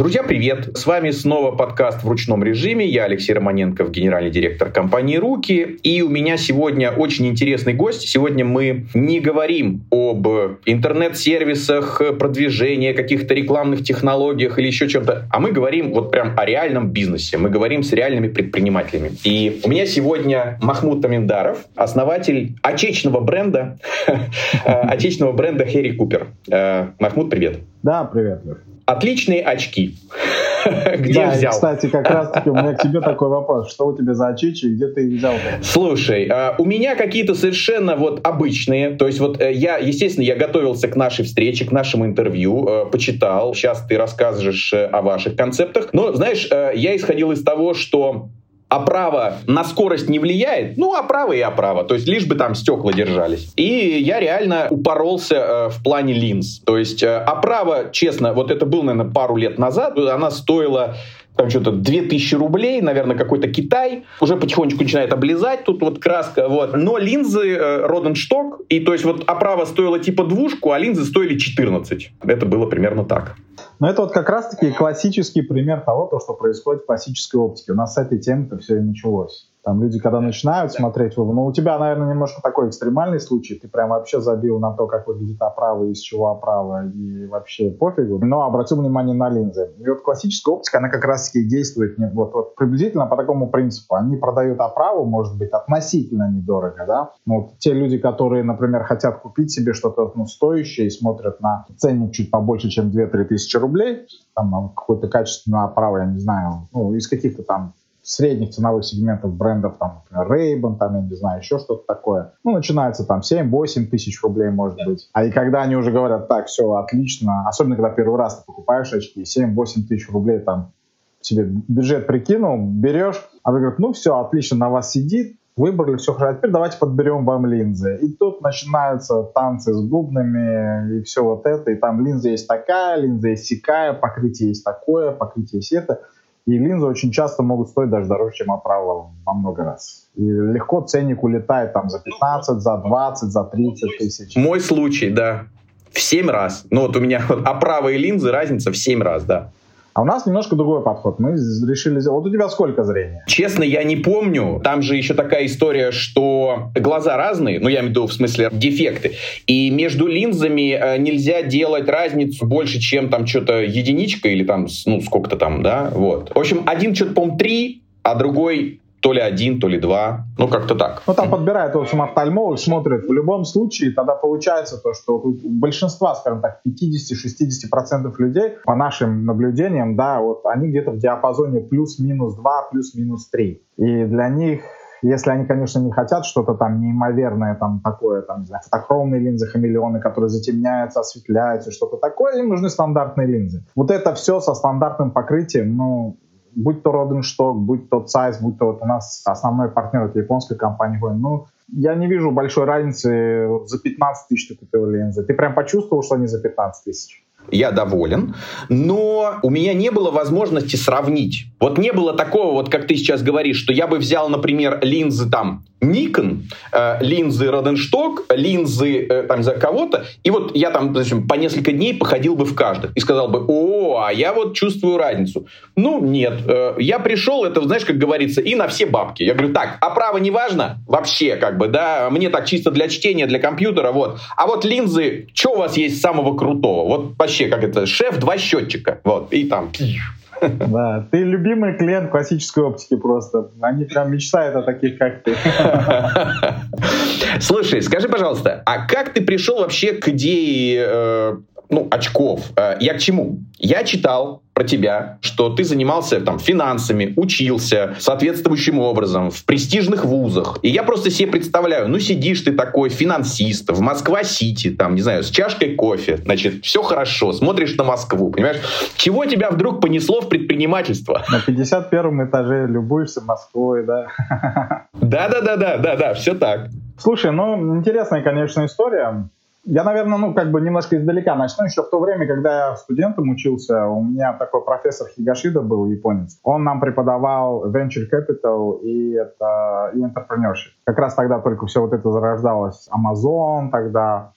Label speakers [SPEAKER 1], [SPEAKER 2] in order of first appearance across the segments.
[SPEAKER 1] Друзья, привет! С вами снова подкаст в ручном режиме. Я Алексей Романенков, генеральный директор компании «Руки». И у меня сегодня очень интересный гость. Сегодня мы не говорим об интернет-сервисах, продвижении, каких-то рекламных технологиях или еще чем-то, а мы говорим вот прям о реальном бизнесе. Мы говорим с реальными предпринимателями. И у меня сегодня Махмуд Таминдаров, основатель отечественного бренда, отечественного бренда Хэри Купер. Э, Махмуд, привет.
[SPEAKER 2] Да, привет, Леш.
[SPEAKER 1] Отличные очки.
[SPEAKER 2] Где да, взял? кстати, как раз-таки у меня к тебе такой вопрос. Что у тебя за очки и где ты их взял?
[SPEAKER 1] Слушай, а, у меня какие-то совершенно вот обычные. То есть вот э, я, естественно, я готовился к нашей встрече, к нашему интервью, э, почитал. Сейчас ты расскажешь э, о ваших концептах. Но, знаешь, я исходил из того, что оправа а на скорость не влияет, ну, оправа и оправа, то есть лишь бы там стекла держались. И я реально упоролся э, в плане линз. То есть э, оправа, а честно, вот это было, наверное, пару лет назад, она стоила там что-то 2000 рублей, наверное, какой-то Китай, уже потихонечку начинает облизать, тут вот краска, вот. Но линзы э, Роденшток, и то есть вот оправа стоила типа двушку, а линзы стоили 14. Это было примерно так.
[SPEAKER 2] Но это вот как раз-таки классический пример того, то, что происходит в классической оптике. У нас с этой темы-то все и началось. Там люди, когда начинают смотреть, ну, у тебя, наверное, немножко такой экстремальный случай, ты прям вообще забил на то, как выглядит оправа, из чего оправа, и вообще пофигу. Но обратил внимание на линзы. И вот классическая оптика, она как раз-таки действует вот, вот приблизительно по такому принципу. Они продают оправу, может быть, относительно недорого, да. Ну, вот те люди, которые, например, хотят купить себе что-то ну, стоящее и смотрят на ценник чуть побольше, чем 2-3 тысячи рублей, там какой-то качественную оправу, я не знаю, ну, из каких-то там средних ценовых сегментов брендов, там, например, Ray-Ban, там, я не знаю, еще что-то такое. Ну, начинается там 7-8 тысяч рублей, может быть. А и когда они уже говорят, так, все, отлично, особенно когда первый раз ты покупаешь очки, 7-8 тысяч рублей там себе бюджет прикинул, берешь, а вы говорите, ну все, отлично, на вас сидит, выбрали, все хорошо, а теперь давайте подберем вам линзы. И тут начинаются танцы с бубнами и все вот это, и там линза есть такая, линза есть сякая, покрытие есть такое, покрытие есть это. И линзы очень часто могут стоить даже дороже, чем оправа во много раз. И легко ценник улетает там за 15, за 20, за 30 тысяч.
[SPEAKER 1] Мой случай, да. В 7 раз. Ну вот у меня оправа и линзы разница в 7 раз, да.
[SPEAKER 2] А у нас немножко другой подход. Мы решили. Вот у тебя сколько зрения?
[SPEAKER 1] Честно, я не помню. Там же еще такая история, что глаза разные, ну, я имею в виду в смысле дефекты. И между линзами э, нельзя делать разницу больше, чем там что-то единичка или там, ну, сколько-то там, да, вот. В общем, один что-то, по-моему, три, а другой то ли один, то ли два. Ну, как-то так.
[SPEAKER 2] Ну, там подбирает, в общем, офтальмолог, смотрит. В любом случае, тогда получается то, что у большинства, скажем так, 50-60% людей, по нашим наблюдениям, да, вот они где-то в диапазоне плюс-минус 2, плюс-минус 3. И для них если они, конечно, не хотят что-то там неимоверное, там такое, там, не знаю, фотохромные линзы, хамелеоны, которые затемняются, осветляются, что-то такое, им нужны стандартные линзы. Вот это все со стандартным покрытием, ну, будь то Роденшток, будь то Zeiss, будь то вот у нас основной партнер это японская компания ну, я не вижу большой разницы. За 15 тысяч ты купил линзы. Ты прям почувствовал, что они за 15 тысяч?
[SPEAKER 1] я доволен, но у меня не было возможности сравнить. Вот не было такого, вот как ты сейчас говоришь, что я бы взял, например, линзы там Nikon, э, линзы Rodenstock, линзы э, там за кого-то, и вот я там допустим, по несколько дней походил бы в каждый и сказал бы, о, а я вот чувствую разницу. Ну, нет, э, я пришел, это, знаешь, как говорится, и на все бабки. Я говорю, так, а право не важно? Вообще, как бы, да, мне так чисто для чтения, для компьютера, вот. А вот линзы, что у вас есть самого крутого? Вот вообще, как это, шеф, два счетчика, вот, и там...
[SPEAKER 2] Да, ты любимый клиент классической оптики просто. Они прям мечтают о таких, как ты.
[SPEAKER 1] Слушай, скажи, пожалуйста, а как ты пришел вообще к идее э, ну, очков? Э, я к чему? Я читал про тебя, что ты занимался там финансами, учился соответствующим образом в престижных вузах. И я просто себе представляю, ну сидишь ты такой финансист в Москва-Сити, там, не знаю, с чашкой кофе, значит, все хорошо, смотришь на Москву, понимаешь? Чего тебя вдруг понесло в предпринимательство?
[SPEAKER 2] На 51 этаже любуешься Москвой, да?
[SPEAKER 1] Да-да-да-да, да-да, все так.
[SPEAKER 2] Слушай, ну, интересная, конечно, история. Я, наверное, ну, как бы немножко издалека начну. Еще в то время, когда я студентом учился, у меня такой профессор Хигашида был, японец. Он нам преподавал venture capital и, это, и entrepreneurship. Как раз тогда только все вот это зарождалось. Amazon тогда,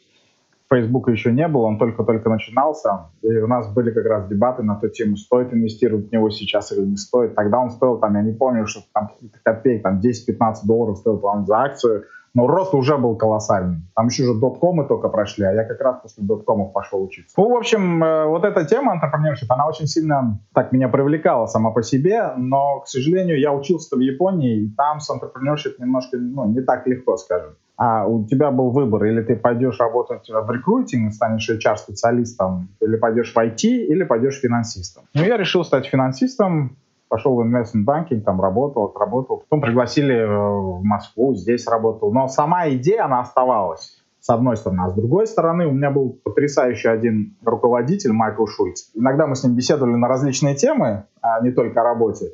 [SPEAKER 2] Фейсбука еще не было, он только-только начинался, и у нас были как раз дебаты на ту тему, стоит инвестировать в него сейчас или не стоит. Тогда он стоил, там, я не помню, что там какие-то копейки, там 10-15 долларов стоил, по-моему, за акцию, но рост уже был колоссальный. Там еще же доткомы только прошли, а я как раз после доткомов пошел учиться. Ну, в общем, э, вот эта тема entrepreneurship, она очень сильно так меня привлекала сама по себе, но, к сожалению, я учился в Японии, и там с entrepreneurship немножко, ну, не так легко, скажем. А у тебя был выбор, или ты пойдешь работать в рекрутинг, станешь HR-специалистом, или пойдешь в IT, или пойдешь финансистом. Ну, я решил стать финансистом, пошел в инвестмент банкинг, там работал, отработал. Потом пригласили э, в Москву, здесь работал. Но сама идея, она оставалась с одной стороны. А с другой стороны, у меня был потрясающий один руководитель, Майкл Шульц. Иногда мы с ним беседовали на различные темы, а не только о работе.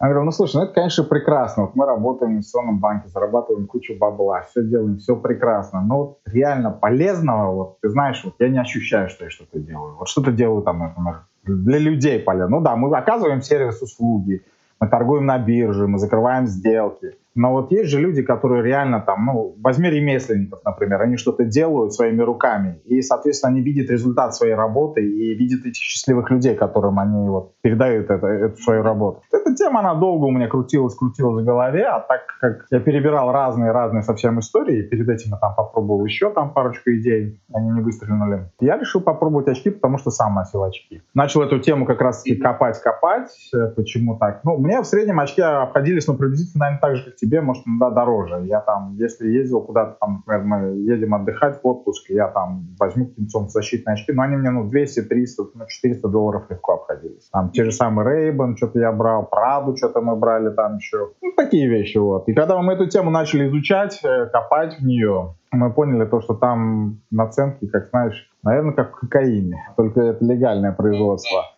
[SPEAKER 2] Я говорю, ну слушай, ну это, конечно, прекрасно. Вот мы работаем в инвестиционном банке, зарабатываем кучу бабла, все делаем, все прекрасно. Но вот реально полезного, вот ты знаешь, вот я не ощущаю, что я что-то делаю. Вот что-то делаю там, например, для людей полезно. Ну да, мы оказываем сервис-услуги, мы торгуем на бирже, мы закрываем сделки. Но вот есть же люди, которые реально там, ну, возьми ремесленников, например, они что-то делают своими руками, и, соответственно, они видят результат своей работы и видят этих счастливых людей, которым они вот передают это, эту свою работу. Эта тема, она долго у меня крутилась, крутилась в голове, а так как я перебирал разные-разные совсем истории, перед этим я там попробовал еще там парочку идей, они не выстрелили, я решил попробовать очки, потому что сам носил очки. Начал эту тему как раз-таки копать-копать. Почему так? Ну, мне в среднем очки обходились, ну, приблизительно, наверное, так же, как тебе, может, иногда дороже. Я там, если ездил куда-то, там, например, мы едем отдыхать в отпуск, я там возьму какие-нибудь защитные очки, но они мне, ну, 200, 300, ну, 400 долларов легко обходились. Там те же самые Ray-Ban, что-то я брал, Праду что-то мы брали там еще. Ну, такие вещи, вот. И когда мы эту тему начали изучать, э, копать в нее, мы поняли то, что там наценки, как знаешь, наверное, как в кокаине, только это легальное производство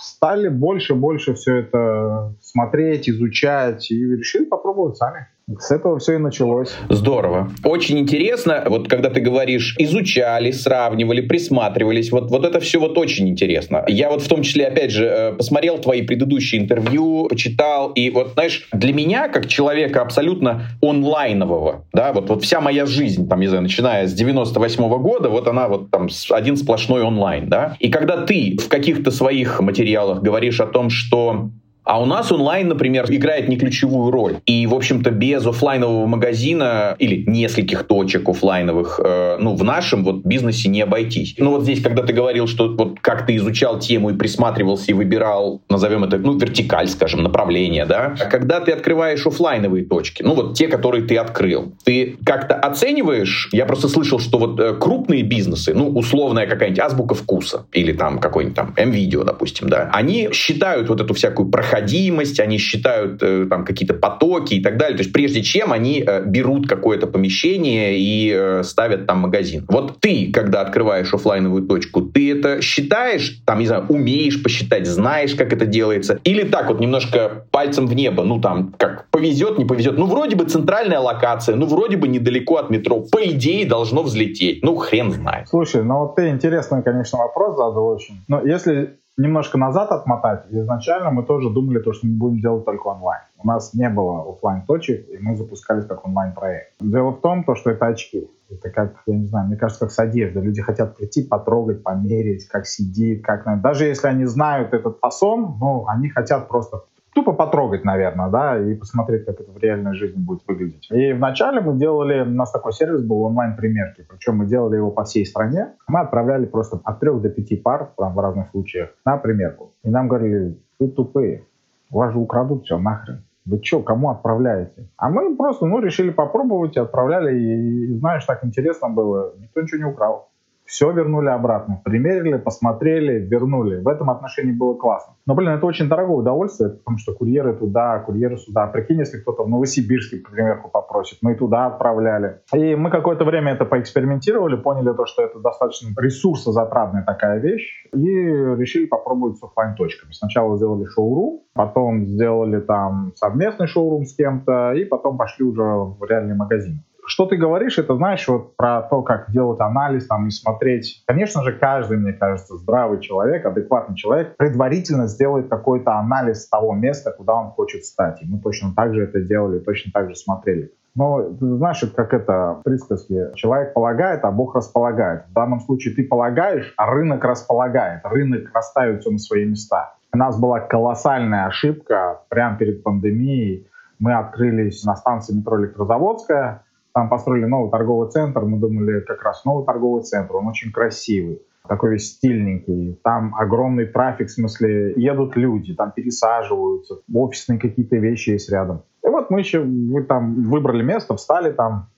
[SPEAKER 2] стали больше-больше все это смотреть, изучать и решили попробовать сами. С этого все и началось.
[SPEAKER 1] Здорово. Очень интересно, вот когда ты говоришь, изучали, сравнивали, присматривались, вот, вот это все вот очень интересно. Я вот в том числе, опять же, э, посмотрел твои предыдущие интервью, почитал, и вот, знаешь, для меня, как человека абсолютно онлайнового, да, вот, вот вся моя жизнь, там, не знаю, начиная с 98 -го года, вот она вот там один сплошной онлайн, да, и когда ты в каких-то своих материалах говоришь о том, что а у нас онлайн, например, играет не ключевую роль. И, в общем-то, без офлайнового магазина или нескольких точек офлайновых, э, ну, в нашем вот бизнесе не обойтись. Ну, вот здесь, когда ты говорил, что вот как ты изучал тему и присматривался и выбирал, назовем это, ну, вертикаль, скажем, направление, да, а когда ты открываешь офлайновые точки, ну, вот те, которые ты открыл, ты как-то оцениваешь, я просто слышал, что вот э, крупные бизнесы, ну, условная какая-нибудь азбука вкуса или там какой-нибудь там M-видео, допустим, да, они считают вот эту всякую проходимость проходимость, они считают э, там какие-то потоки и так далее. То есть прежде чем они э, берут какое-то помещение и э, ставят там магазин. Вот ты, когда открываешь офлайновую точку, ты это считаешь, там, не знаю, умеешь посчитать, знаешь, как это делается, или так вот немножко пальцем в небо, ну там, как повезет, не повезет. Ну, вроде бы центральная локация, ну, вроде бы недалеко от метро. По идее, должно взлететь. Ну, хрен знает.
[SPEAKER 2] Слушай, ну вот ты интересный, конечно, вопрос задал очень. Но если немножко назад отмотать, изначально мы тоже думали, то, что мы будем делать только онлайн. У нас не было офлайн точек, и мы запускались как онлайн-проект. Дело в том, то, что это очки. Это как, я не знаю, мне кажется, как с одеждой. Люди хотят прийти, потрогать, померить, как сидит, как... Даже если они знают этот фасон, ну, они хотят просто тупо потрогать, наверное, да, и посмотреть, как это в реальной жизни будет выглядеть. И вначале мы делали, у нас такой сервис был онлайн-примерки, причем мы делали его по всей стране. Мы отправляли просто от трех до пяти пар, там, в разных случаях, на примерку. И нам говорили, вы тупые, у вас же украдут все нахрен. Вы что, кому отправляете? А мы просто, ну, решили попробовать, отправляли, и, и знаешь, так интересно было, никто ничего не украл все вернули обратно. Примерили, посмотрели, вернули. В этом отношении было классно. Но, блин, это очень дорогое удовольствие, потому что курьеры туда, курьеры сюда. Прикинь, если кто-то в Новосибирске, к примеру, попросит. Мы и туда отправляли. И мы какое-то время это поэкспериментировали, поняли то, что это достаточно ресурсозатратная такая вещь, и решили попробовать с офлайн-точками. Сначала сделали шоурум, потом сделали там совместный шоурум с кем-то, и потом пошли уже в реальный магазин что ты говоришь, это знаешь вот про то, как делать анализ там и смотреть. Конечно же, каждый, мне кажется, здравый человек, адекватный человек предварительно сделает какой-то анализ того места, куда он хочет стать. И мы точно так же это делали, точно так же смотрели. Но знаешь, как это присказки. Человек полагает, а Бог располагает. В данном случае ты полагаешь, а рынок располагает. Рынок расставит все на свои места. У нас была колоссальная ошибка прямо перед пандемией. Мы открылись на станции метро Электрозаводская, там построили новый торговый центр. Мы думали, как раз новый торговый центр, он очень красивый такой весь стильненький. Там огромный трафик, в смысле, едут люди, там пересаживаются, офисные какие-то вещи есть рядом. И вот мы еще вы там выбрали место, встали там.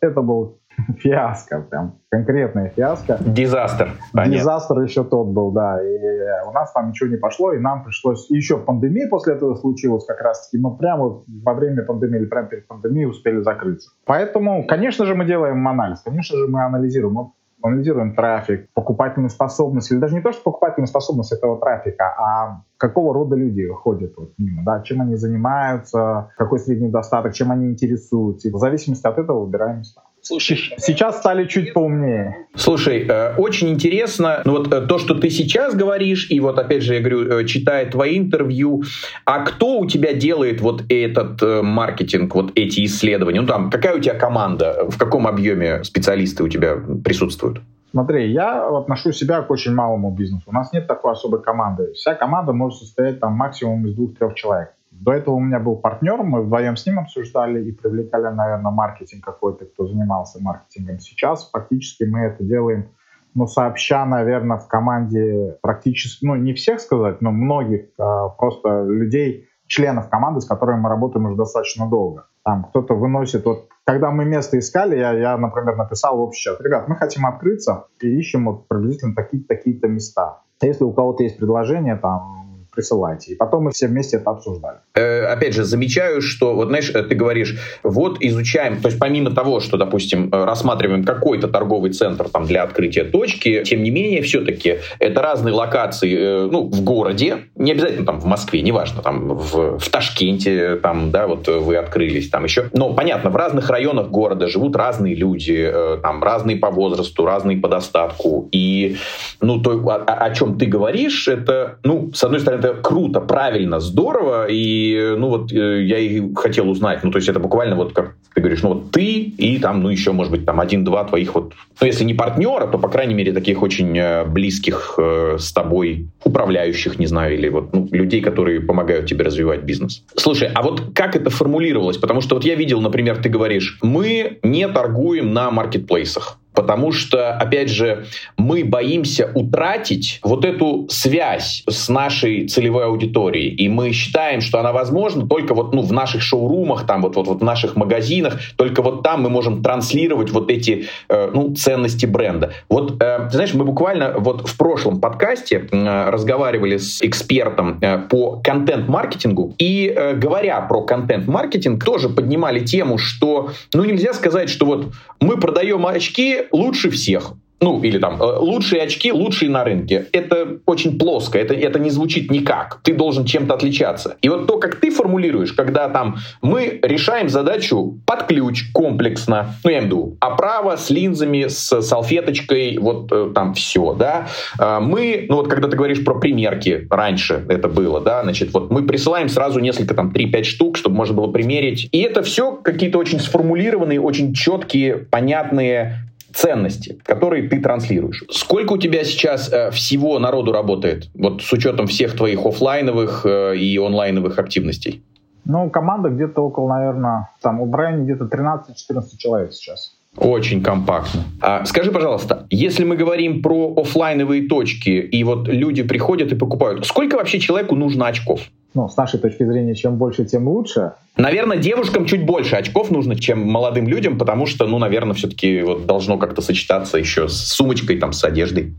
[SPEAKER 2] Это был фиаско, прям конкретная фиаско.
[SPEAKER 1] Дизастер.
[SPEAKER 2] Дизастер еще тот был, да. И у нас там ничего не пошло, и нам пришлось... Еще пандемия после этого случилась как раз-таки. Мы прямо вот во время пандемии или прямо перед пандемией успели закрыться. Поэтому, конечно же, мы делаем анализ, конечно же, мы анализируем. Мы анализируем трафик, покупательную способность, или даже не то, что покупательную способность этого трафика, а какого рода люди ходят вот мимо, да, чем они занимаются, какой средний достаток, чем они интересуются. И в зависимости от этого выбираем места. Слушай, сейчас стали чуть поумнее.
[SPEAKER 1] Слушай, э, очень интересно, ну вот э, то, что ты сейчас говоришь, и вот опять же я говорю, э, читая твои интервью, а кто у тебя делает вот этот маркетинг, вот эти исследования? Ну там, какая у тебя команда, в каком объеме специалисты у тебя присутствуют?
[SPEAKER 2] Смотри, я отношу себя к очень малому бизнесу. У нас нет такой особой команды. Вся команда может состоять там максимум из двух-трех человек. До этого у меня был партнер, мы вдвоем с ним обсуждали и привлекали, наверное, маркетинг какой-то, кто занимался маркетингом. Сейчас фактически мы это делаем, ну, сообща, наверное, в команде практически, ну, не всех сказать, но многих а, просто людей, членов команды, с которыми мы работаем уже достаточно долго. Там кто-то выносит, вот когда мы место искали, я, я например, написал в общий чат, ребят, мы хотим открыться и ищем вот приблизительно такие-то такие места. Если у кого-то есть предложение, там, присылайте. И потом мы все вместе это обсуждали.
[SPEAKER 1] Э, опять же, замечаю, что, вот знаешь, ты говоришь, вот изучаем, то есть помимо того, что, допустим, э, рассматриваем какой-то торговый центр там для открытия точки, тем не менее, все-таки это разные локации, э, ну, в городе, не обязательно там в Москве, неважно, там в, в Ташкенте, там, да, вот вы открылись, там еще. Но, понятно, в разных районах города живут разные люди, э, там, разные по возрасту, разные по достатку. И, ну, то, о, о чем ты говоришь, это, ну, с одной стороны, это круто, правильно, здорово, и, ну, вот э, я и хотел узнать, ну, то есть это буквально вот, как ты говоришь, ну, вот ты и там, ну, еще, может быть, там один-два твоих вот, ну, если не партнера, то, по крайней мере, таких очень э, близких э, с тобой управляющих, не знаю, или вот ну, людей, которые помогают тебе развивать бизнес. Слушай, а вот как это формулировалось? Потому что вот я видел, например, ты говоришь, мы не торгуем на маркетплейсах. Потому что, опять же, мы боимся утратить вот эту связь с нашей целевой аудиторией. И мы считаем, что она возможна только вот ну, в наших шоурумах, там, вот, вот, вот в наших магазинах. Только вот там мы можем транслировать вот эти э, ну, ценности бренда. Вот, э, знаешь, мы буквально вот в прошлом подкасте э, разговаривали с экспертом э, по контент-маркетингу. И э, говоря про контент-маркетинг, тоже поднимали тему, что ну, нельзя сказать, что вот мы продаем очки, лучше всех ну, или там, э, лучшие очки, лучшие на рынке. Это очень плоско, это, это не звучит никак. Ты должен чем-то отличаться. И вот то, как ты формулируешь, когда там мы решаем задачу под ключ, комплексно, ну, я имею в виду, оправа с линзами, с салфеточкой, вот э, там все, да. А мы, ну, вот когда ты говоришь про примерки, раньше это было, да, значит, вот мы присылаем сразу несколько, там, 3-5 штук, чтобы можно было примерить. И это все какие-то очень сформулированные, очень четкие, понятные ценности, которые ты транслируешь. Сколько у тебя сейчас э, всего народу работает, вот с учетом всех твоих офлайновых э, и онлайновых активностей?
[SPEAKER 2] Ну, команда где-то около, наверное, там у Брайана где-то 13-14 человек сейчас.
[SPEAKER 1] Очень компактно. А, скажи, пожалуйста, если мы говорим про офлайновые точки, и вот люди приходят и покупают, сколько вообще человеку нужно очков?
[SPEAKER 2] Ну, с нашей точки зрения, чем больше, тем лучше.
[SPEAKER 1] Наверное, девушкам чуть больше очков нужно, чем молодым людям, потому что, ну, наверное, все-таки вот должно как-то сочетаться еще с сумочкой, там, с одеждой.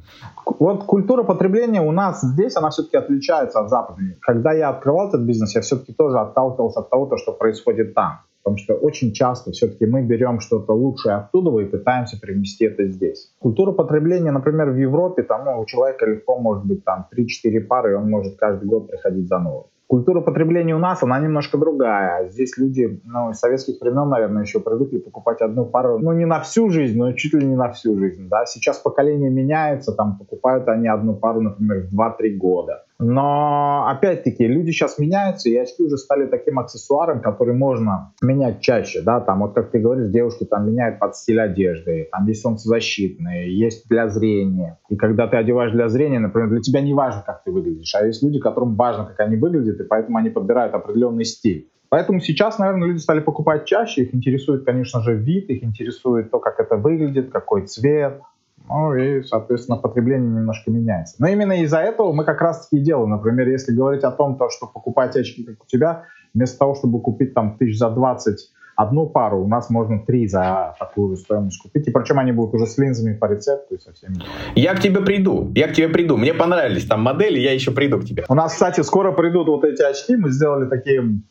[SPEAKER 2] Вот культура потребления у нас здесь, она все-таки отличается от западной. Когда я открывал этот бизнес, я все-таки тоже отталкивался от того, что происходит там. Потому что очень часто все-таки мы берем что-то лучшее оттуда и пытаемся привнести это здесь. Культура потребления, например, в Европе, там ну, у человека легко может быть там 3-4 пары, и он может каждый год приходить за новым. Культура потребления у нас, она немножко другая. Здесь люди, ну, из советских времен, наверное, еще привыкли покупать одну пару, ну, не на всю жизнь, но чуть ли не на всю жизнь, да. Сейчас поколение меняется, там, покупают они одну пару, например, в 2-3 года. Но, опять-таки, люди сейчас меняются, и очки уже стали таким аксессуаром, который можно менять чаще, да, там, вот как ты говоришь, девушки там меняют под стиль одежды, там есть солнцезащитные, есть для зрения. И когда ты одеваешь для зрения, например, для тебя не важно, как ты выглядишь, а есть люди, которым важно, как они выглядят, и поэтому они подбирают определенный стиль. Поэтому сейчас, наверное, люди стали покупать чаще, их интересует, конечно же, вид, их интересует то, как это выглядит, какой цвет, ну и, соответственно, потребление немножко меняется. Но именно из-за этого мы как раз-таки и делаем. Например, если говорить о том, то, что покупать очки, как у тебя, вместо того, чтобы купить там тысяч за 20 одну пару, у нас можно три за такую же стоимость купить. И причем они будут уже с линзами по рецепту и со всеми.
[SPEAKER 1] Я к тебе приду, я к тебе приду. Мне понравились там модели, я еще приду к тебе.
[SPEAKER 2] У нас, кстати, скоро придут вот эти очки. Мы сделали такие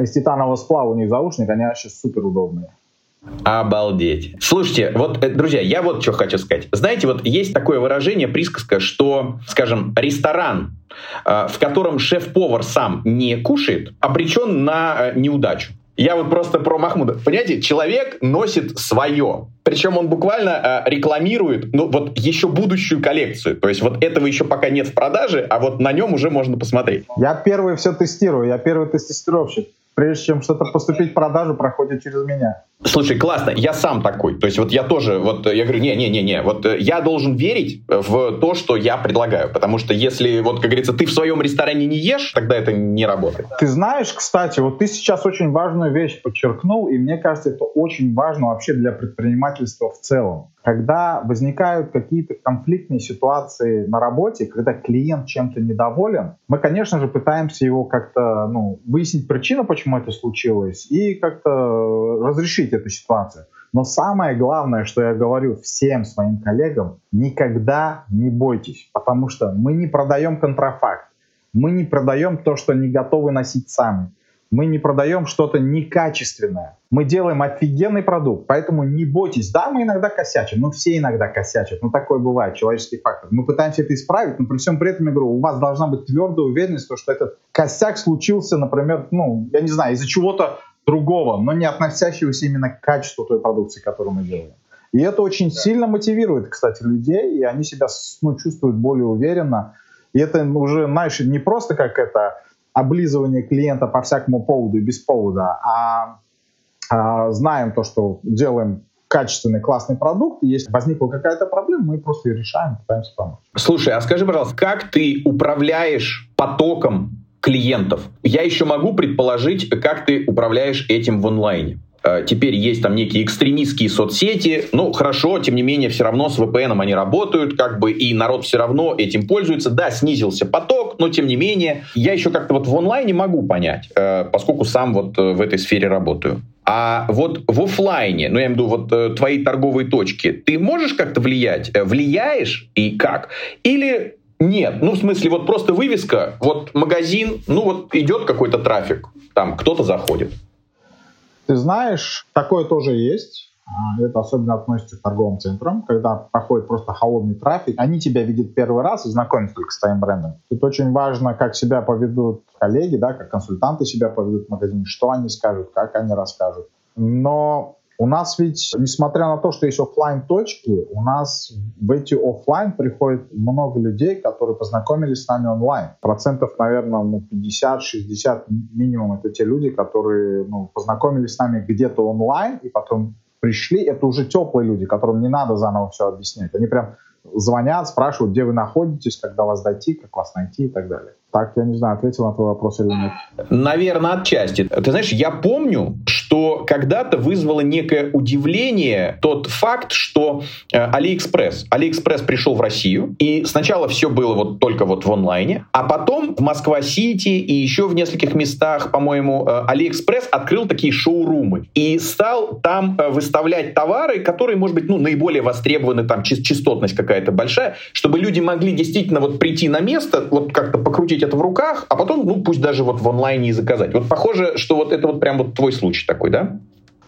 [SPEAKER 2] из титанового сплава у них заушник, они вообще супер удобные.
[SPEAKER 1] Обалдеть. Слушайте, вот, э, друзья, я вот что хочу сказать. Знаете, вот есть такое выражение, присказка, что, скажем, ресторан, э, в котором шеф-повар сам не кушает, обречен на э, неудачу. Я вот просто про Махмуда. Понимаете, человек носит свое. Причем он буквально э, рекламирует, ну, вот еще будущую коллекцию. То есть вот этого еще пока нет в продаже, а вот на нем уже можно посмотреть.
[SPEAKER 2] Я первый все тестирую, я первый тестировщик прежде чем что-то поступить в продажу, проходит через меня.
[SPEAKER 1] Слушай, классно, я сам такой. То есть вот я тоже, вот я говорю, не-не-не-не, вот э, я должен верить в то, что я предлагаю. Потому что если, вот как говорится, ты в своем ресторане не ешь, тогда это не работает.
[SPEAKER 2] Ты знаешь, кстати, вот ты сейчас очень важную вещь подчеркнул, и мне кажется, это очень важно вообще для предпринимательства в целом. Когда возникают какие-то конфликтные ситуации на работе, когда клиент чем-то недоволен, мы, конечно же, пытаемся его как-то ну, выяснить причину, почему это случилось, и как-то разрешить эту ситуацию. Но самое главное, что я говорю всем своим коллегам, никогда не бойтесь, потому что мы не продаем контрафакт, мы не продаем то, что не готовы носить сами мы не продаем что-то некачественное. Мы делаем офигенный продукт, поэтому не бойтесь. Да, мы иногда косячим, но все иногда косячат. Ну, такое бывает, человеческий фактор. Мы пытаемся это исправить, но при всем при этом, я говорю, у вас должна быть твердая уверенность, что этот косяк случился, например, ну, я не знаю, из-за чего-то другого, но не относящегося именно к качеству той продукции, которую мы делаем. И это очень сильно мотивирует, кстати, людей, и они себя ну, чувствуют более уверенно. И это уже, знаешь, не просто как это облизывание клиента по всякому поводу и без повода, а, а знаем то, что делаем качественный, классный продукт, и если возникла какая-то проблема, мы просто ее решаем, пытаемся помочь.
[SPEAKER 1] Слушай, а скажи, пожалуйста, как ты управляешь потоком клиентов? Я еще могу предположить, как ты управляешь этим в онлайне. Э, теперь есть там некие экстремистские соцсети. Ну, хорошо, тем не менее, все равно с VPN они работают, как бы, и народ все равно этим пользуется. Да, снизился поток, но тем не менее, я еще как-то вот в онлайне могу понять, э, поскольку сам вот э, в этой сфере работаю. А вот в офлайне, ну я имею в виду вот твои торговые точки, ты можешь как-то влиять? Влияешь и как? Или нет, ну в смысле вот просто вывеска, вот магазин, ну вот идет какой-то трафик, там кто-то заходит.
[SPEAKER 2] Ты знаешь, такое тоже есть. А, это особенно относится к торговым центрам, когда проходит просто холодный трафик. Они тебя видят первый раз и знакомятся только с твоим брендом. Тут очень важно, как себя поведут коллеги, да, как консультанты себя поведут в магазине, что они скажут, как они расскажут. Но у нас ведь, несмотря на то, что есть офлайн точки у нас в эти офлайн приходит много людей, которые познакомились с нами онлайн. Процентов, наверное, ну, 50-60 минимум это те люди, которые ну, познакомились с нами где-то онлайн и потом пришли. Это уже теплые люди, которым не надо заново все объяснять. Они прям звонят, спрашивают, где вы находитесь, когда вас дойти, как вас найти и так далее. Так, я не знаю, ответил на твой вопрос или нет.
[SPEAKER 1] Наверное, отчасти. Ты знаешь, я помню, когда-то вызвало некое удивление тот факт, что э, AliExpress, AliExpress пришел в Россию, и сначала все было вот только вот в онлайне, а потом в Москва-Сити и еще в нескольких местах, по-моему, э, Алиэкспресс открыл такие шоурумы и стал там э, выставлять товары, которые, может быть, ну, наиболее востребованы, там, частотность какая-то большая, чтобы люди могли действительно вот прийти на место, вот как-то покрутить это в руках, а потом, ну, пусть даже вот в онлайне и заказать. Вот похоже, что вот это вот прям вот твой случай такой, да?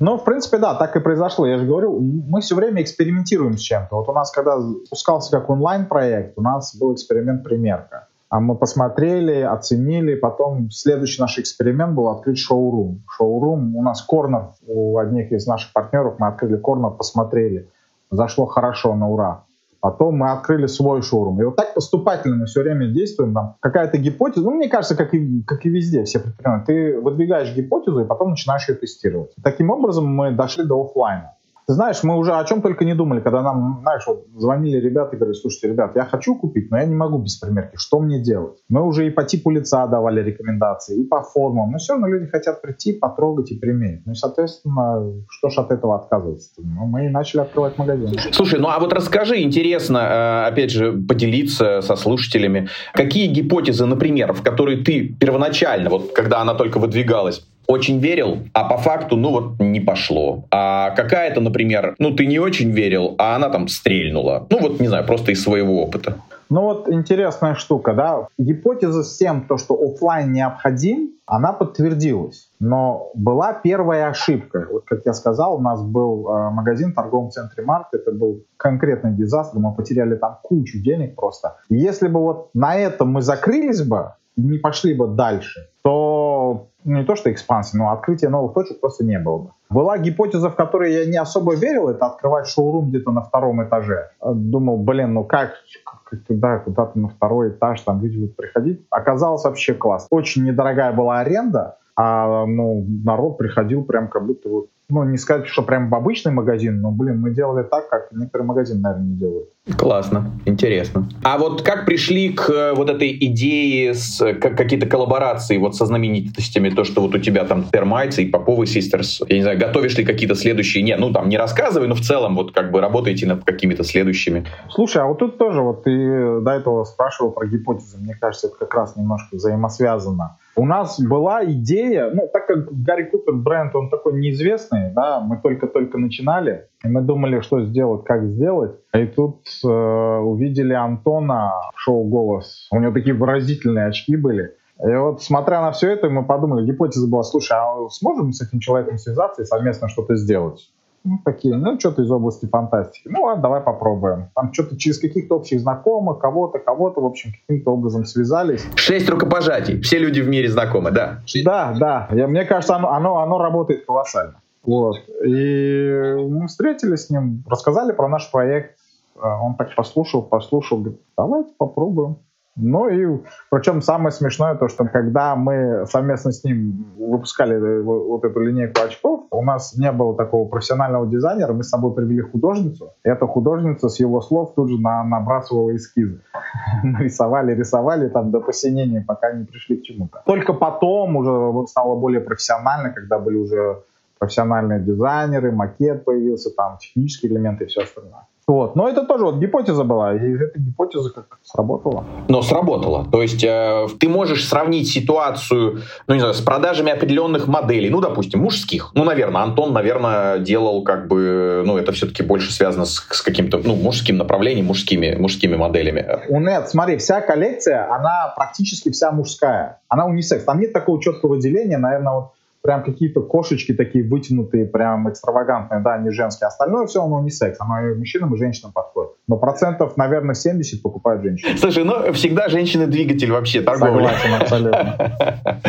[SPEAKER 2] Ну, в принципе, да, так и произошло. Я же говорю, мы все время экспериментируем с чем-то. Вот у нас, когда спускался как онлайн-проект, у нас был эксперимент примерка. А мы посмотрели, оценили, потом следующий наш эксперимент был открыть шоурум. Шоурум, у нас корнер, у одних из наших партнеров мы открыли корнер, посмотрели. Зашло хорошо, на ура. Потом мы открыли свой шоурум. И вот так поступательно мы все время действуем. Там какая-то гипотеза, ну, мне кажется, как и, как и везде все предприниматели. Ты выдвигаешь гипотезу и потом начинаешь ее тестировать. Таким образом мы дошли до офлайна. Ты знаешь, мы уже о чем только не думали, когда нам, знаешь, вот звонили ребята и говорили, слушайте, ребят, я хочу купить, но я не могу без примерки, что мне делать? Мы уже и по типу лица давали рекомендации, и по формам, но все равно люди хотят прийти, потрогать и примерить. Ну и, соответственно, что ж от этого отказываться? Ну, мы и начали открывать магазин.
[SPEAKER 1] Слушай, ну а вот расскажи, интересно, э, опять же, поделиться со слушателями, какие гипотезы, например, в которые ты первоначально, вот когда она только выдвигалась, очень верил, а по факту, ну вот, не пошло. А какая-то, например, ну ты не очень верил, а она там стрельнула. Ну вот, не знаю, просто из своего опыта.
[SPEAKER 2] Ну вот интересная штука, да. Гипотеза с тем, то, что офлайн необходим, она подтвердилась. Но была первая ошибка. Вот как я сказал, у нас был э, магазин в торговом центре Март. Это был конкретный дизастер. Мы потеряли там кучу денег просто. И если бы вот на этом мы закрылись бы, не пошли бы дальше, то не то что экспансия, но открытия новых точек просто не было бы. Была гипотеза, в которой я не особо верил, это открывать шоурум где-то на втором этаже. Думал, блин, ну как, как туда, куда-то на второй этаж, там люди будут приходить. Оказалось вообще класс. Очень недорогая была аренда, а ну, народ приходил прям как будто вот ну, не сказать, что прям в обычный магазин, но, блин, мы делали так, как некоторые магазины, наверное, не делают.
[SPEAKER 1] Классно, интересно. А вот как пришли к э, вот этой идее с как, какие-то коллаборации вот со знаменитостями, то, что вот у тебя там Термайтс и Поповый Систерс, я не знаю, готовишь ли какие-то следующие, не, ну там не рассказывай, но в целом вот как бы работаете над какими-то следующими.
[SPEAKER 2] Слушай, а вот тут тоже вот ты до этого спрашивал про гипотезы, мне кажется, это как раз немножко взаимосвязано. У нас была идея, ну, так как Гарри Купер бренд, он такой неизвестный, да, мы только-только начинали, и мы думали, что сделать, как сделать. И тут э, увидели Антона в шоу «Голос». У него такие выразительные очки были. И вот, смотря на все это, мы подумали, гипотеза была, слушай, а сможем с этим человеком связаться и совместно что-то сделать? Ну, такие, ну, что-то из области фантастики. Ну, ладно, давай попробуем. Там что-то через каких-то общих знакомых, кого-то, кого-то, в общем, каким-то образом связались.
[SPEAKER 1] Шесть рукопожатий. Все люди в мире знакомы, да?
[SPEAKER 2] Да, да. Я, мне кажется, оно, оно, оно работает колоссально. Вот. И мы встретились с ним, рассказали про наш проект. А он так послушал, послушал, говорит, давайте попробуем. Ну и причем самое смешное то, что когда мы совместно с ним выпускали вот эту линейку очков, у нас не было такого профессионального дизайнера, мы с собой привели художницу. И эта художница с его слов тут же на, набрасывала эскизы. Мы рисовали, рисовали там до посинения, пока не пришли к чему-то. Только потом уже стало более профессионально, когда были уже профессиональные дизайнеры, макет появился, там технические элементы и все остальное. Вот. Но это тоже вот гипотеза была, и эта гипотеза как сработала.
[SPEAKER 1] Но сработала. То есть э, ты можешь сравнить ситуацию, ну не знаю, с продажами определенных моделей, ну, допустим, мужских. Ну, наверное, Антон, наверное, делал как бы, ну, это все-таки больше связано с, с каким-то, ну, мужским направлением, мужскими, мужскими моделями.
[SPEAKER 2] У Нет, смотри, вся коллекция, она практически вся мужская. Она унисекс. Там нет такого четкого деления, наверное, вот прям какие-то кошечки такие вытянутые, прям экстравагантные, да, не женские. Остальное все, оно не секс, оно и мужчинам, и женщинам подходит. Но процентов, наверное, 70 покупают женщины.
[SPEAKER 1] Слушай, ну всегда женщины двигатель вообще торговли.
[SPEAKER 2] Согласен, абсолютно.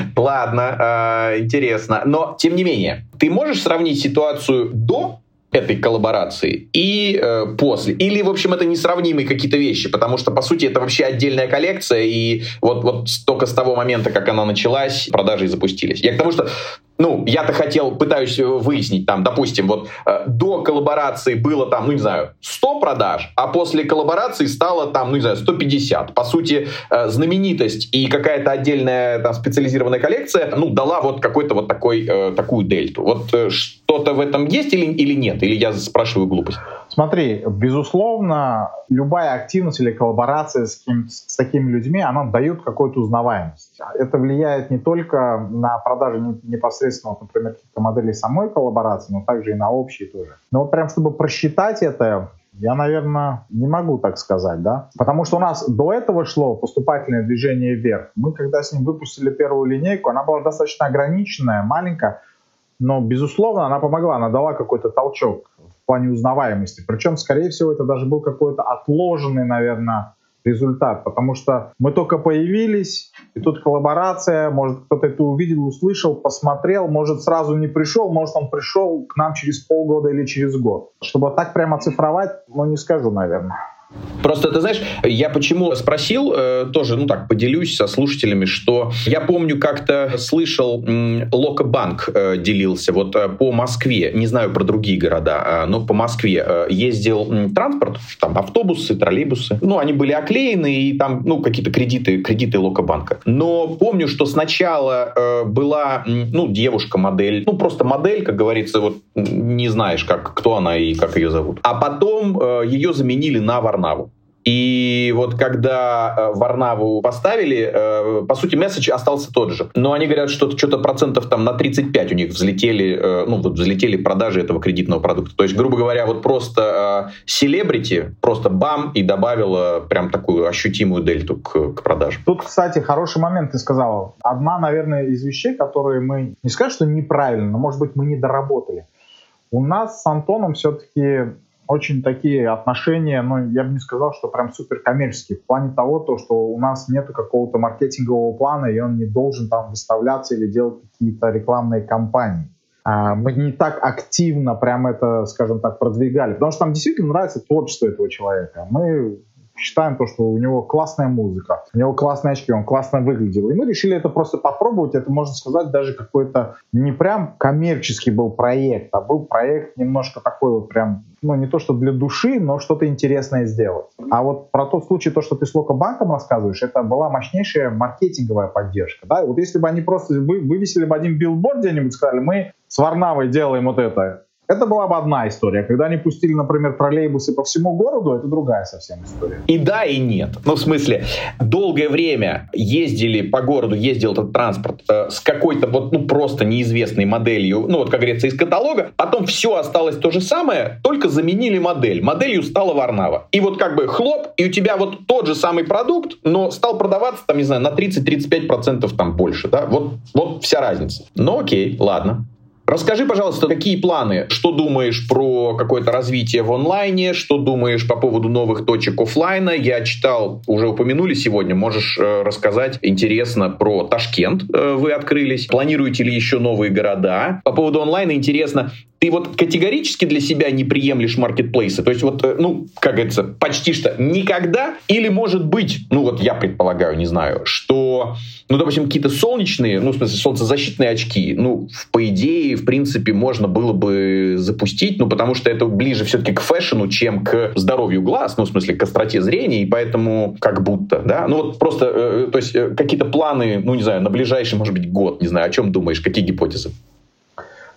[SPEAKER 1] Ладно, а, интересно. Но, тем не менее, ты можешь сравнить ситуацию до этой коллаборации и э, после. Или, в общем, это несравнимые какие-то вещи, потому что, по сути, это вообще отдельная коллекция, и вот, вот только с того момента, как она началась, продажи и запустились. Я к тому, что ну, я-то хотел, пытаюсь выяснить, там, допустим, вот э, до коллаборации было там, ну, не знаю, 100 продаж, а после коллаборации стало там, ну, не знаю, 150. По сути, э, знаменитость и какая-то отдельная там специализированная коллекция, ну, дала вот какой-то вот такой, э, такую дельту. Вот э, что-то в этом есть или, или нет? Или я спрашиваю глупость?
[SPEAKER 2] Смотри, безусловно, любая активность или коллаборация с, кем, с такими людьми, она дает какую-то узнаваемость. Это влияет не только на продажи непосредственно, например, каких-то моделей самой коллаборации, но также и на общие тоже. Но вот прям чтобы просчитать это, я, наверное, не могу так сказать, да. Потому что у нас до этого шло поступательное движение вверх. Мы, когда с ним выпустили первую линейку, она была достаточно ограниченная, маленькая, но, безусловно, она помогла, она дала какой-то толчок в плане узнаваемости. Причем, скорее всего, это даже был какой-то отложенный, наверное, результат, потому что мы только появились, и тут коллаборация, может кто-то это увидел, услышал, посмотрел, может сразу не пришел, может он пришел к нам через полгода или через год. Чтобы так прямо оцифровать, ну не скажу, наверное.
[SPEAKER 1] Просто, ты знаешь, я почему спросил, э, тоже, ну так, поделюсь со слушателями, что я помню, как-то слышал, Локобанк э, делился вот э, по Москве, не знаю про другие города, э, но по Москве э, ездил м, транспорт, там автобусы, троллейбусы, ну, они были оклеены, и там, ну, какие-то кредиты, кредиты Локобанка. Но помню, что сначала э, была, ну, девушка-модель, ну, просто модель, как говорится, вот не знаешь, как, кто она и как ее зовут. А потом э, ее заменили на Варнаву. И вот когда э, Варнаву поставили, э, по сути, месседж остался тот же. Но они говорят, что что-то процентов там на 35 у них взлетели, э, ну, вот взлетели продажи этого кредитного продукта. То есть, грубо говоря, вот просто селебрити, просто бам, и добавила прям такую ощутимую дельту к, к продажам.
[SPEAKER 2] Тут, кстати, хороший момент ты сказал. Одна, наверное, из вещей, которые мы, не скажу, что неправильно, но, может быть, мы не доработали. У нас с Антоном все-таки очень такие отношения, ну, я бы не сказал, что прям супер коммерческие, в плане того, то, что у нас нет какого-то маркетингового плана, и он не должен там выставляться или делать какие-то рекламные кампании. А, мы не так активно прям это, скажем так, продвигали, потому что нам действительно нравится творчество этого человека. Мы считаем то, что у него классная музыка, у него классные очки, он классно выглядел. И мы решили это просто попробовать. Это, можно сказать, даже какой-то не прям коммерческий был проект, а был проект немножко такой вот прям, ну не то что для души, но что-то интересное сделать. А вот про тот случай, то, что ты с Локобанком рассказываешь, это была мощнейшая маркетинговая поддержка. Да? Вот если бы они просто вы, вывесили бы один билборд где-нибудь, сказали, мы с Варнавой делаем вот это, это была бы одна история. Когда они пустили, например, троллейбусы по всему городу, это другая совсем история.
[SPEAKER 1] И да, и нет. Ну, в смысле, долгое время ездили по городу, ездил этот транспорт э, с какой-то вот, ну, просто неизвестной моделью, ну, вот, как говорится, из каталога. Потом все осталось то же самое, только заменили модель. Моделью стала Варнава. И вот как бы хлоп, и у тебя вот тот же самый продукт, но стал продаваться, там, не знаю, на 30-35% там больше, да? Вот, вот вся разница. Ну, окей, ладно. Расскажи, пожалуйста, какие планы? Что думаешь про какое-то развитие в онлайне? Что думаешь по поводу новых точек офлайна? Я читал, уже упомянули сегодня, можешь э, рассказать интересно про Ташкент. Э, вы открылись. Планируете ли еще новые города? По поводу онлайна интересно, ты вот категорически для себя не приемлешь маркетплейсы? То есть вот, э, ну, как говорится, почти что никогда? Или может быть, ну вот я предполагаю, не знаю, что, ну, допустим, какие-то солнечные, ну, в смысле, солнцезащитные очки, ну, по идее, в принципе, можно было бы запустить, ну, потому что это ближе все-таки к фэшну, чем к здоровью глаз, ну, в смысле, к остроте зрения, и поэтому как будто, да? Ну, вот просто, э, то есть э, какие-то планы, ну, не знаю, на ближайший, может быть, год, не знаю, о чем думаешь, какие гипотезы?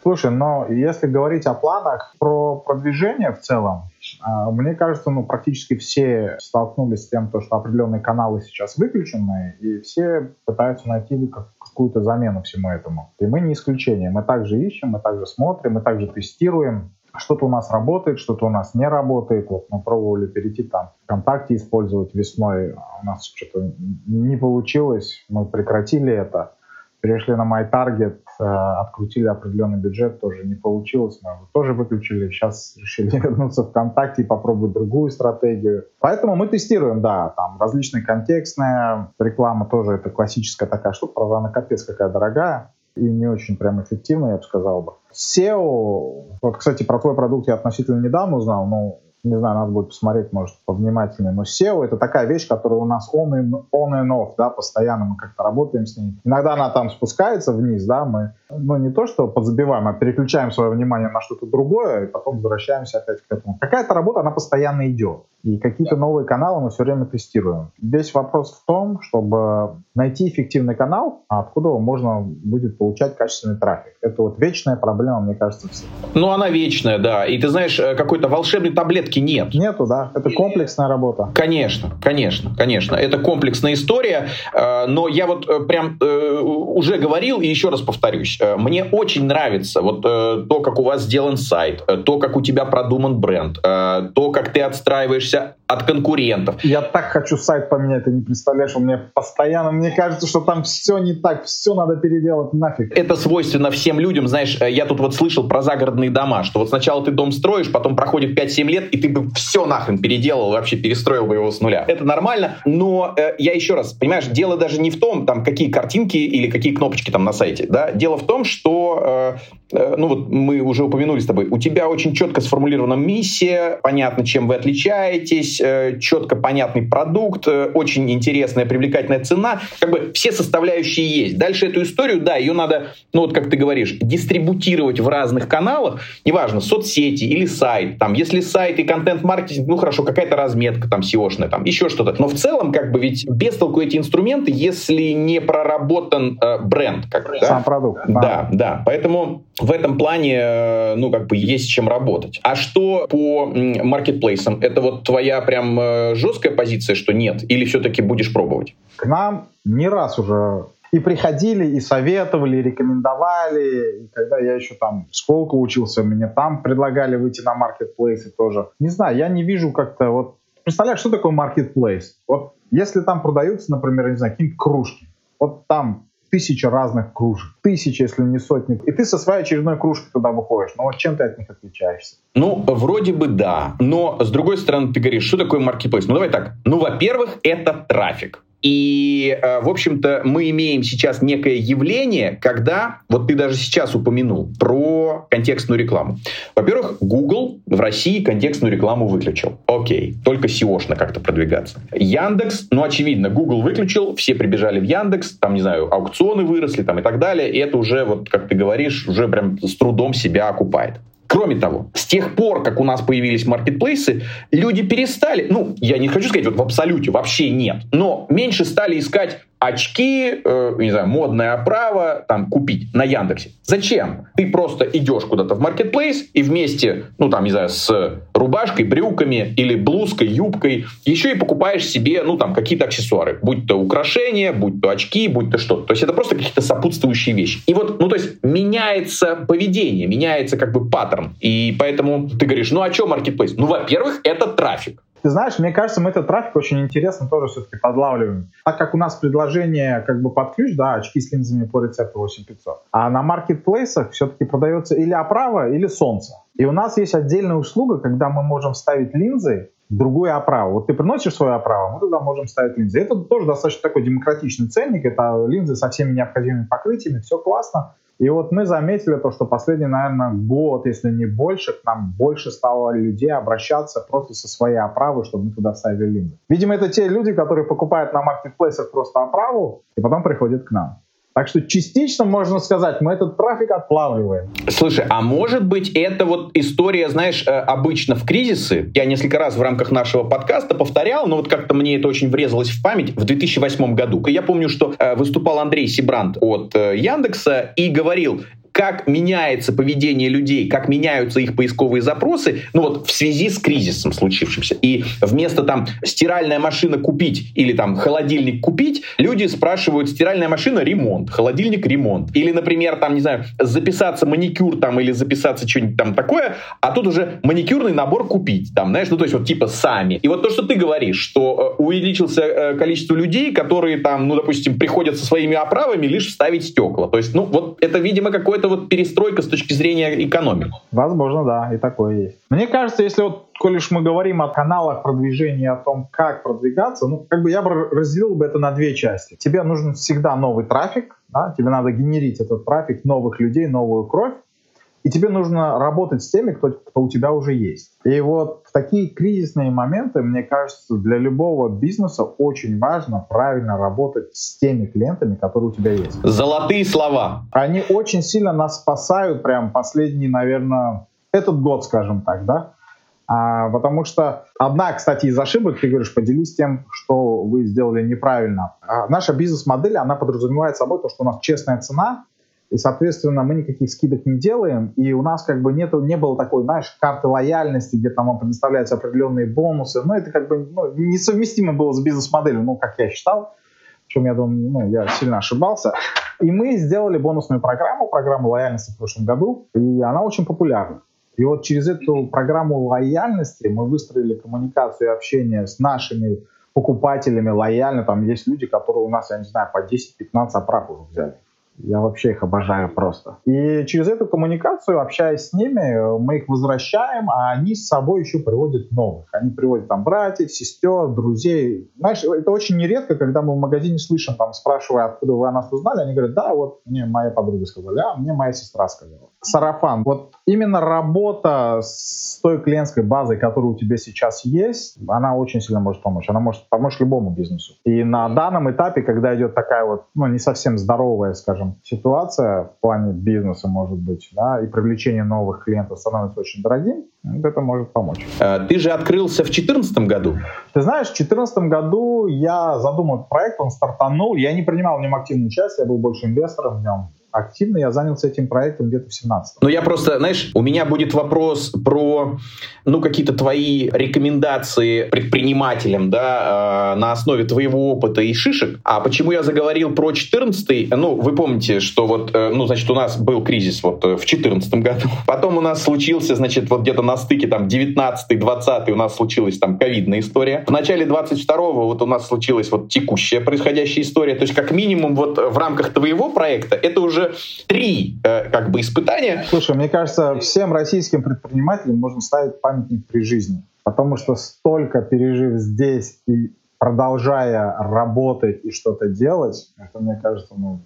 [SPEAKER 2] Слушай, но если говорить о планах про продвижение в целом, а, мне кажется, ну, практически все столкнулись с тем, что определенные каналы сейчас выключены, и все пытаются найти какую-то замену всему этому. И мы не исключение. Мы также ищем, мы также смотрим, мы также тестируем. Что-то у нас работает, что-то у нас не работает. Вот мы пробовали перейти там ВКонтакте использовать весной. У нас что-то не получилось, мы прекратили это перешли на MyTarget, открутили определенный бюджет, тоже не получилось, мы его тоже выключили. Сейчас решили вернуться в ВКонтакте и попробовать другую стратегию. Поэтому мы тестируем, да, там различная контекстная реклама тоже это классическая такая штука, правда, она капец какая дорогая и не очень прям эффективная, я бы сказал бы. SEO, вот, кстати, про твой продукт я относительно недавно узнал, но не знаю, надо будет посмотреть, может, повнимательнее, но SEO — это такая вещь, которая у нас on and, on and off, да, постоянно мы как-то работаем с ней. Иногда она там спускается вниз, да, мы, ну, не то, что подзабиваем, а переключаем свое внимание на что-то другое, и потом возвращаемся опять к этому. Какая-то работа, она постоянно идет. И какие-то новые каналы мы все время тестируем. Весь вопрос в том, чтобы найти эффективный канал, откуда можно будет получать качественный трафик. Это вот вечная проблема, мне кажется, всех.
[SPEAKER 1] Ну, она вечная, да. И ты знаешь, э, какой-то волшебной таблетки нет.
[SPEAKER 2] Нету, да. Это комплексная работа.
[SPEAKER 1] Конечно, конечно, конечно. Это комплексная история. Э, но я вот э, прям уже говорил и еще раз повторюсь. Мне очень нравится вот то, как у вас сделан сайт, то, как у тебя продуман бренд, то, как ты отстраиваешь отстраиваешься от конкурентов.
[SPEAKER 2] Я так хочу сайт поменять, ты не представляешь, у меня постоянно, мне кажется, что там все не так, все надо переделать нафиг.
[SPEAKER 1] Это свойственно всем людям, знаешь, э, я тут вот слышал про загородные дома, что вот сначала ты дом строишь, потом проходит 5-7 лет, и ты бы все нахрен переделал, вообще перестроил бы его с нуля. Это нормально, но э, я еще раз, понимаешь, дело даже не в том, там, какие картинки или какие кнопочки там на сайте, да, дело в том, что э, Э, ну вот мы уже упомянули с тобой, у тебя очень четко сформулирована миссия, понятно, чем вы отличаетесь, есть э, четко понятный продукт, э, очень интересная, привлекательная цена, как бы все составляющие есть. Дальше эту историю, да, ее надо, ну вот как ты говоришь, дистрибутировать в разных каналах, неважно, соцсети или сайт, там, если сайт и контент-маркетинг, ну хорошо, какая-то разметка там SEO-шная, там, еще что-то. Но в целом, как бы, ведь без толку эти инструменты, если не проработан э, бренд, как
[SPEAKER 2] да? Сам продукт.
[SPEAKER 1] Да, да, да. Поэтому в этом плане, э, ну, как бы, есть чем работать. А что по маркетплейсам? Это вот твоя прям э, жесткая позиция, что нет? Или все-таки будешь пробовать?
[SPEAKER 2] К нам не раз уже и приходили, и советовали, и рекомендовали. И когда я еще там в школку учился, мне там предлагали выйти на маркетплейсы тоже. Не знаю, я не вижу как-то вот... Представляешь, что такое маркетплейс? Вот если там продаются, например, не знаю, какие-нибудь кружки, вот там тысяча разных кружек, тысячи, если не сотни, и ты со своей очередной кружкой туда выходишь. Ну вот чем ты от них отличаешься?
[SPEAKER 1] Ну, вроде бы да, но с другой стороны ты говоришь, что такое маркетплейс? Ну давай так, ну во-первых, это трафик. И, э, в общем-то, мы имеем сейчас некое явление, когда, вот ты даже сейчас упомянул, про контекстную рекламу. Во-первых, Google в России контекстную рекламу выключил. Окей, только SEO-шно как-то продвигаться. Яндекс, ну, очевидно, Google выключил, все прибежали в Яндекс, там, не знаю, аукционы выросли там и так далее, и это уже, вот как ты говоришь, уже прям с трудом себя окупает. Кроме того, с тех пор, как у нас появились маркетплейсы, люди перестали, ну, я не хочу сказать вот в абсолюте, вообще нет, но меньше стали искать очки, э, не знаю, модная оправа, там, купить на Яндексе. Зачем? Ты просто идешь куда-то в маркетплейс и вместе, ну, там, не знаю, с рубашкой, брюками или блузкой, юбкой, еще и покупаешь себе, ну, там, какие-то аксессуары. Будь то украшения, будь то очки, будь то что-то. То есть это просто какие-то сопутствующие вещи. И вот, ну, то есть меняется поведение, меняется как бы паттерн. И поэтому ты говоришь, ну, а что маркетплейс? Ну, во-первых, это трафик.
[SPEAKER 2] Ты знаешь, мне кажется, мы этот трафик очень интересно тоже все-таки подлавливаем. Так как у нас предложение как бы под ключ, да, очки с линзами по рецепту 8500, а на маркетплейсах все-таки продается или оправа, или солнце. И у нас есть отдельная услуга, когда мы можем ставить линзы другую оправу. Вот ты приносишь свою оправу, мы тогда можем ставить линзы. Это тоже достаточно такой демократичный ценник, это линзы со всеми необходимыми покрытиями, все классно. И вот мы заметили то, что последний, наверное, год, если не больше, к нам больше стало людей обращаться просто со своей оправой, чтобы мы туда ставили линзы. Видимо, это те люди, которые покупают на маркетплейсах просто оправу и потом приходят к нам. Так что частично, можно сказать, мы этот трафик отплавливаем.
[SPEAKER 1] Слушай, а может быть это вот история, знаешь, э, обычно в кризисы, я несколько раз в рамках нашего подкаста повторял, но вот как-то мне это очень врезалось в память, в 2008 году. Я помню, что э, выступал Андрей Сибрант от э, Яндекса и говорил, как меняется поведение людей, как меняются их поисковые запросы, ну вот в связи с кризисом случившимся. И вместо там стиральная машина купить или там холодильник купить, люди спрашивают стиральная машина ремонт, холодильник ремонт. Или, например, там, не знаю, записаться маникюр там или записаться что-нибудь там такое, а тут уже маникюрный набор купить, там, знаешь, ну то есть вот типа сами. И вот то, что ты говоришь, что э, увеличился э, количество людей, которые там, ну, допустим, приходят со своими оправами лишь вставить стекла. То есть, ну, вот это, видимо, какое-то вот перестройка с точки зрения экономики.
[SPEAKER 2] Возможно, да, и такое есть. Мне кажется, если вот, коль уж мы говорим о каналах продвижения, о том, как продвигаться, ну, как бы я бы разделил бы это на две части. Тебе нужен всегда новый трафик, да, тебе надо генерить этот трафик новых людей, новую кровь, и тебе нужно работать с теми, кто, кто у тебя уже есть. И вот в такие кризисные моменты, мне кажется, для любого бизнеса очень важно правильно работать с теми клиентами, которые у тебя есть.
[SPEAKER 1] Золотые слова.
[SPEAKER 2] Они очень сильно нас спасают, прям последний, наверное, этот год, скажем так, да? А, потому что одна, кстати, из ошибок, ты говоришь, поделись тем, что вы сделали неправильно. А наша бизнес-модель, она подразумевает собой то, что у нас честная цена, и, соответственно, мы никаких скидок не делаем, и у нас как бы нету, не было такой, знаешь, карты лояльности, где там вам предоставляются определенные бонусы, но это как бы ну, несовместимо было с бизнес-моделью, ну, как я считал, в чем я думаю, ну, я сильно ошибался. И мы сделали бонусную программу, программу лояльности в прошлом году, и она очень популярна. И вот через эту программу лояльности мы выстроили коммуникацию и общение с нашими покупателями лояльно. Там есть люди, которые у нас, я не знаю, по 10-15 оправ уже взяли Я вообще их обожаю просто. И через эту коммуникацию, общаясь с ними, мы их возвращаем, а они с собой еще приводят новых. Они приводят там братьев, сестер, друзей. Знаешь, это очень нередко, когда мы в магазине слышим, там, спрашивая, откуда вы о нас узнали, они говорят, да, вот мне моя подруга сказала, а мне моя сестра сказала. Сарафан. Вот именно работа с той клиентской базой, которая у тебя сейчас есть, она очень сильно может помочь. Она может помочь любому бизнесу. И на данном этапе, когда идет такая вот, ну, не совсем здоровая, скажем, ситуация в плане бизнеса, может быть, да, и привлечение новых клиентов становится очень дорогим, вот это может помочь.
[SPEAKER 1] А, ты же открылся в 2014 году.
[SPEAKER 2] Ты знаешь, в 2014 году я задумал проект, он стартанул, я не принимал в нем активную участие, я был больше инвестором в нем активно я занялся этим проектом где-то в 17
[SPEAKER 1] Ну, я просто, знаешь, у меня будет вопрос про, ну, какие-то твои рекомендации предпринимателям, да, э, на основе твоего опыта и шишек. А почему я заговорил про 14 Ну, вы помните, что вот, э, ну, значит, у нас был кризис вот э, в 14 году. Потом у нас случился, значит, вот где-то на стыке там 19-20 у нас случилась там ковидная история. В начале 22-го вот у нас случилась вот текущая происходящая история. То есть, как минимум, вот в рамках твоего проекта это уже три э, как бы испытания.
[SPEAKER 2] Слушай, мне кажется, всем российским предпринимателям можно ставить памятник при жизни, потому что столько пережив здесь и продолжая работать и что-то делать, это, мне кажется, ну,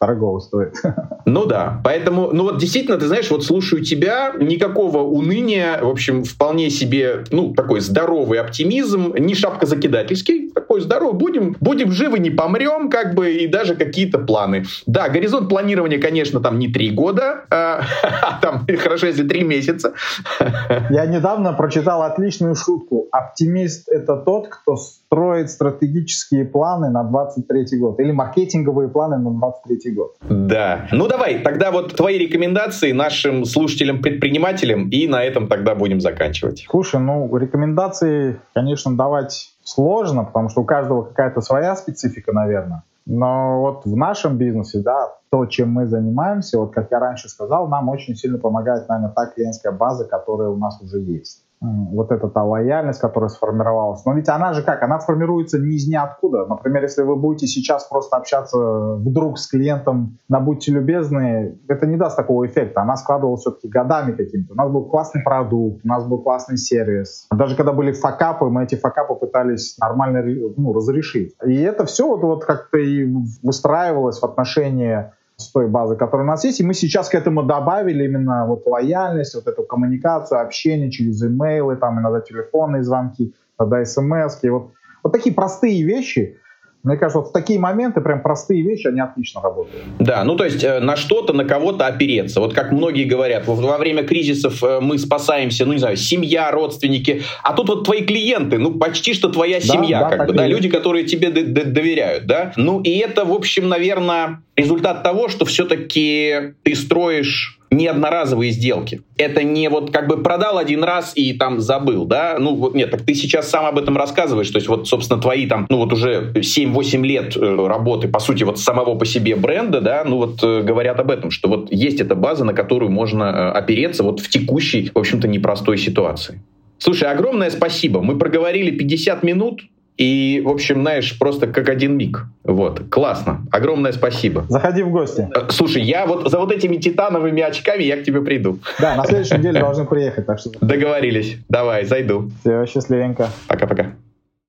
[SPEAKER 2] дорого стоит.
[SPEAKER 1] Ну да, поэтому, ну вот действительно, ты знаешь, вот слушаю тебя, никакого уныния, в общем, вполне себе, ну, такой здоровый оптимизм, не шапка закидательский, такой здоровый, будем, будем живы, не помрем, как бы, и даже какие-то планы. Да, горизонт планирования, конечно, там не три года, а, там хорошо, если три месяца.
[SPEAKER 2] Я недавно прочитал отличную шутку. Оптимист — это тот, кто строит стратегические планы на 23 год или маркетинговые планы на 23 год.
[SPEAKER 1] Да. Ну давай, тогда вот твои рекомендации нашим слушателям-предпринимателям, и на этом тогда будем заканчивать.
[SPEAKER 2] Слушай, ну рекомендации, конечно, давать сложно, потому что у каждого какая-то своя специфика, наверное. Но вот в нашем бизнесе, да, то, чем мы занимаемся, вот как я раньше сказал, нам очень сильно помогает, наверное, та клиентская база, которая у нас уже есть вот эта та лояльность, которая сформировалась. Но ведь она же как? Она формируется не из ниоткуда. Например, если вы будете сейчас просто общаться вдруг с клиентом на «будьте любезны», это не даст такого эффекта. Она складывалась все-таки годами каким-то. У нас был классный продукт, у нас был классный сервис. Даже когда были факапы, мы эти факапы пытались нормально ну, разрешить. И это все вот, вот как-то и выстраивалось в отношении с той базы, которая у нас есть. И мы сейчас к этому добавили именно вот лояльность, вот эту коммуникацию, общение через имейлы, там иногда телефонные звонки, тогда смс. Вот, вот такие простые вещи, мне кажется, вот в такие моменты прям простые вещи, они отлично работают.
[SPEAKER 1] Да, ну то есть э, на что-то, на кого-то опереться. Вот как многие говорят, во время кризисов э, мы спасаемся, ну не знаю, семья, родственники, а тут вот твои клиенты, ну почти что твоя семья, да, как бы, да, люди, которые тебе доверяют, да. Ну и это, в общем, наверное, результат того, что все-таки ты строишь не одноразовые сделки. Это не вот как бы продал один раз и там забыл, да? Ну нет, так ты сейчас сам об этом рассказываешь, то есть вот, собственно, твои там, ну вот уже 7-8 лет э, работы, по сути, вот самого по себе бренда, да, ну вот э, говорят об этом, что вот есть эта база, на которую можно э, опереться вот в текущей, в общем-то, непростой ситуации. Слушай, огромное спасибо. Мы проговорили 50 минут, и, в общем, знаешь, просто как один миг. Вот, классно. Огромное спасибо.
[SPEAKER 2] Заходи в гости.
[SPEAKER 1] Э, слушай, я вот за вот этими титановыми очками я к тебе приду.
[SPEAKER 2] Да, на следующей неделе должны приехать, так что...
[SPEAKER 1] Договорились. Давай, зайду.
[SPEAKER 2] Все, счастливенько.
[SPEAKER 1] Пока-пока.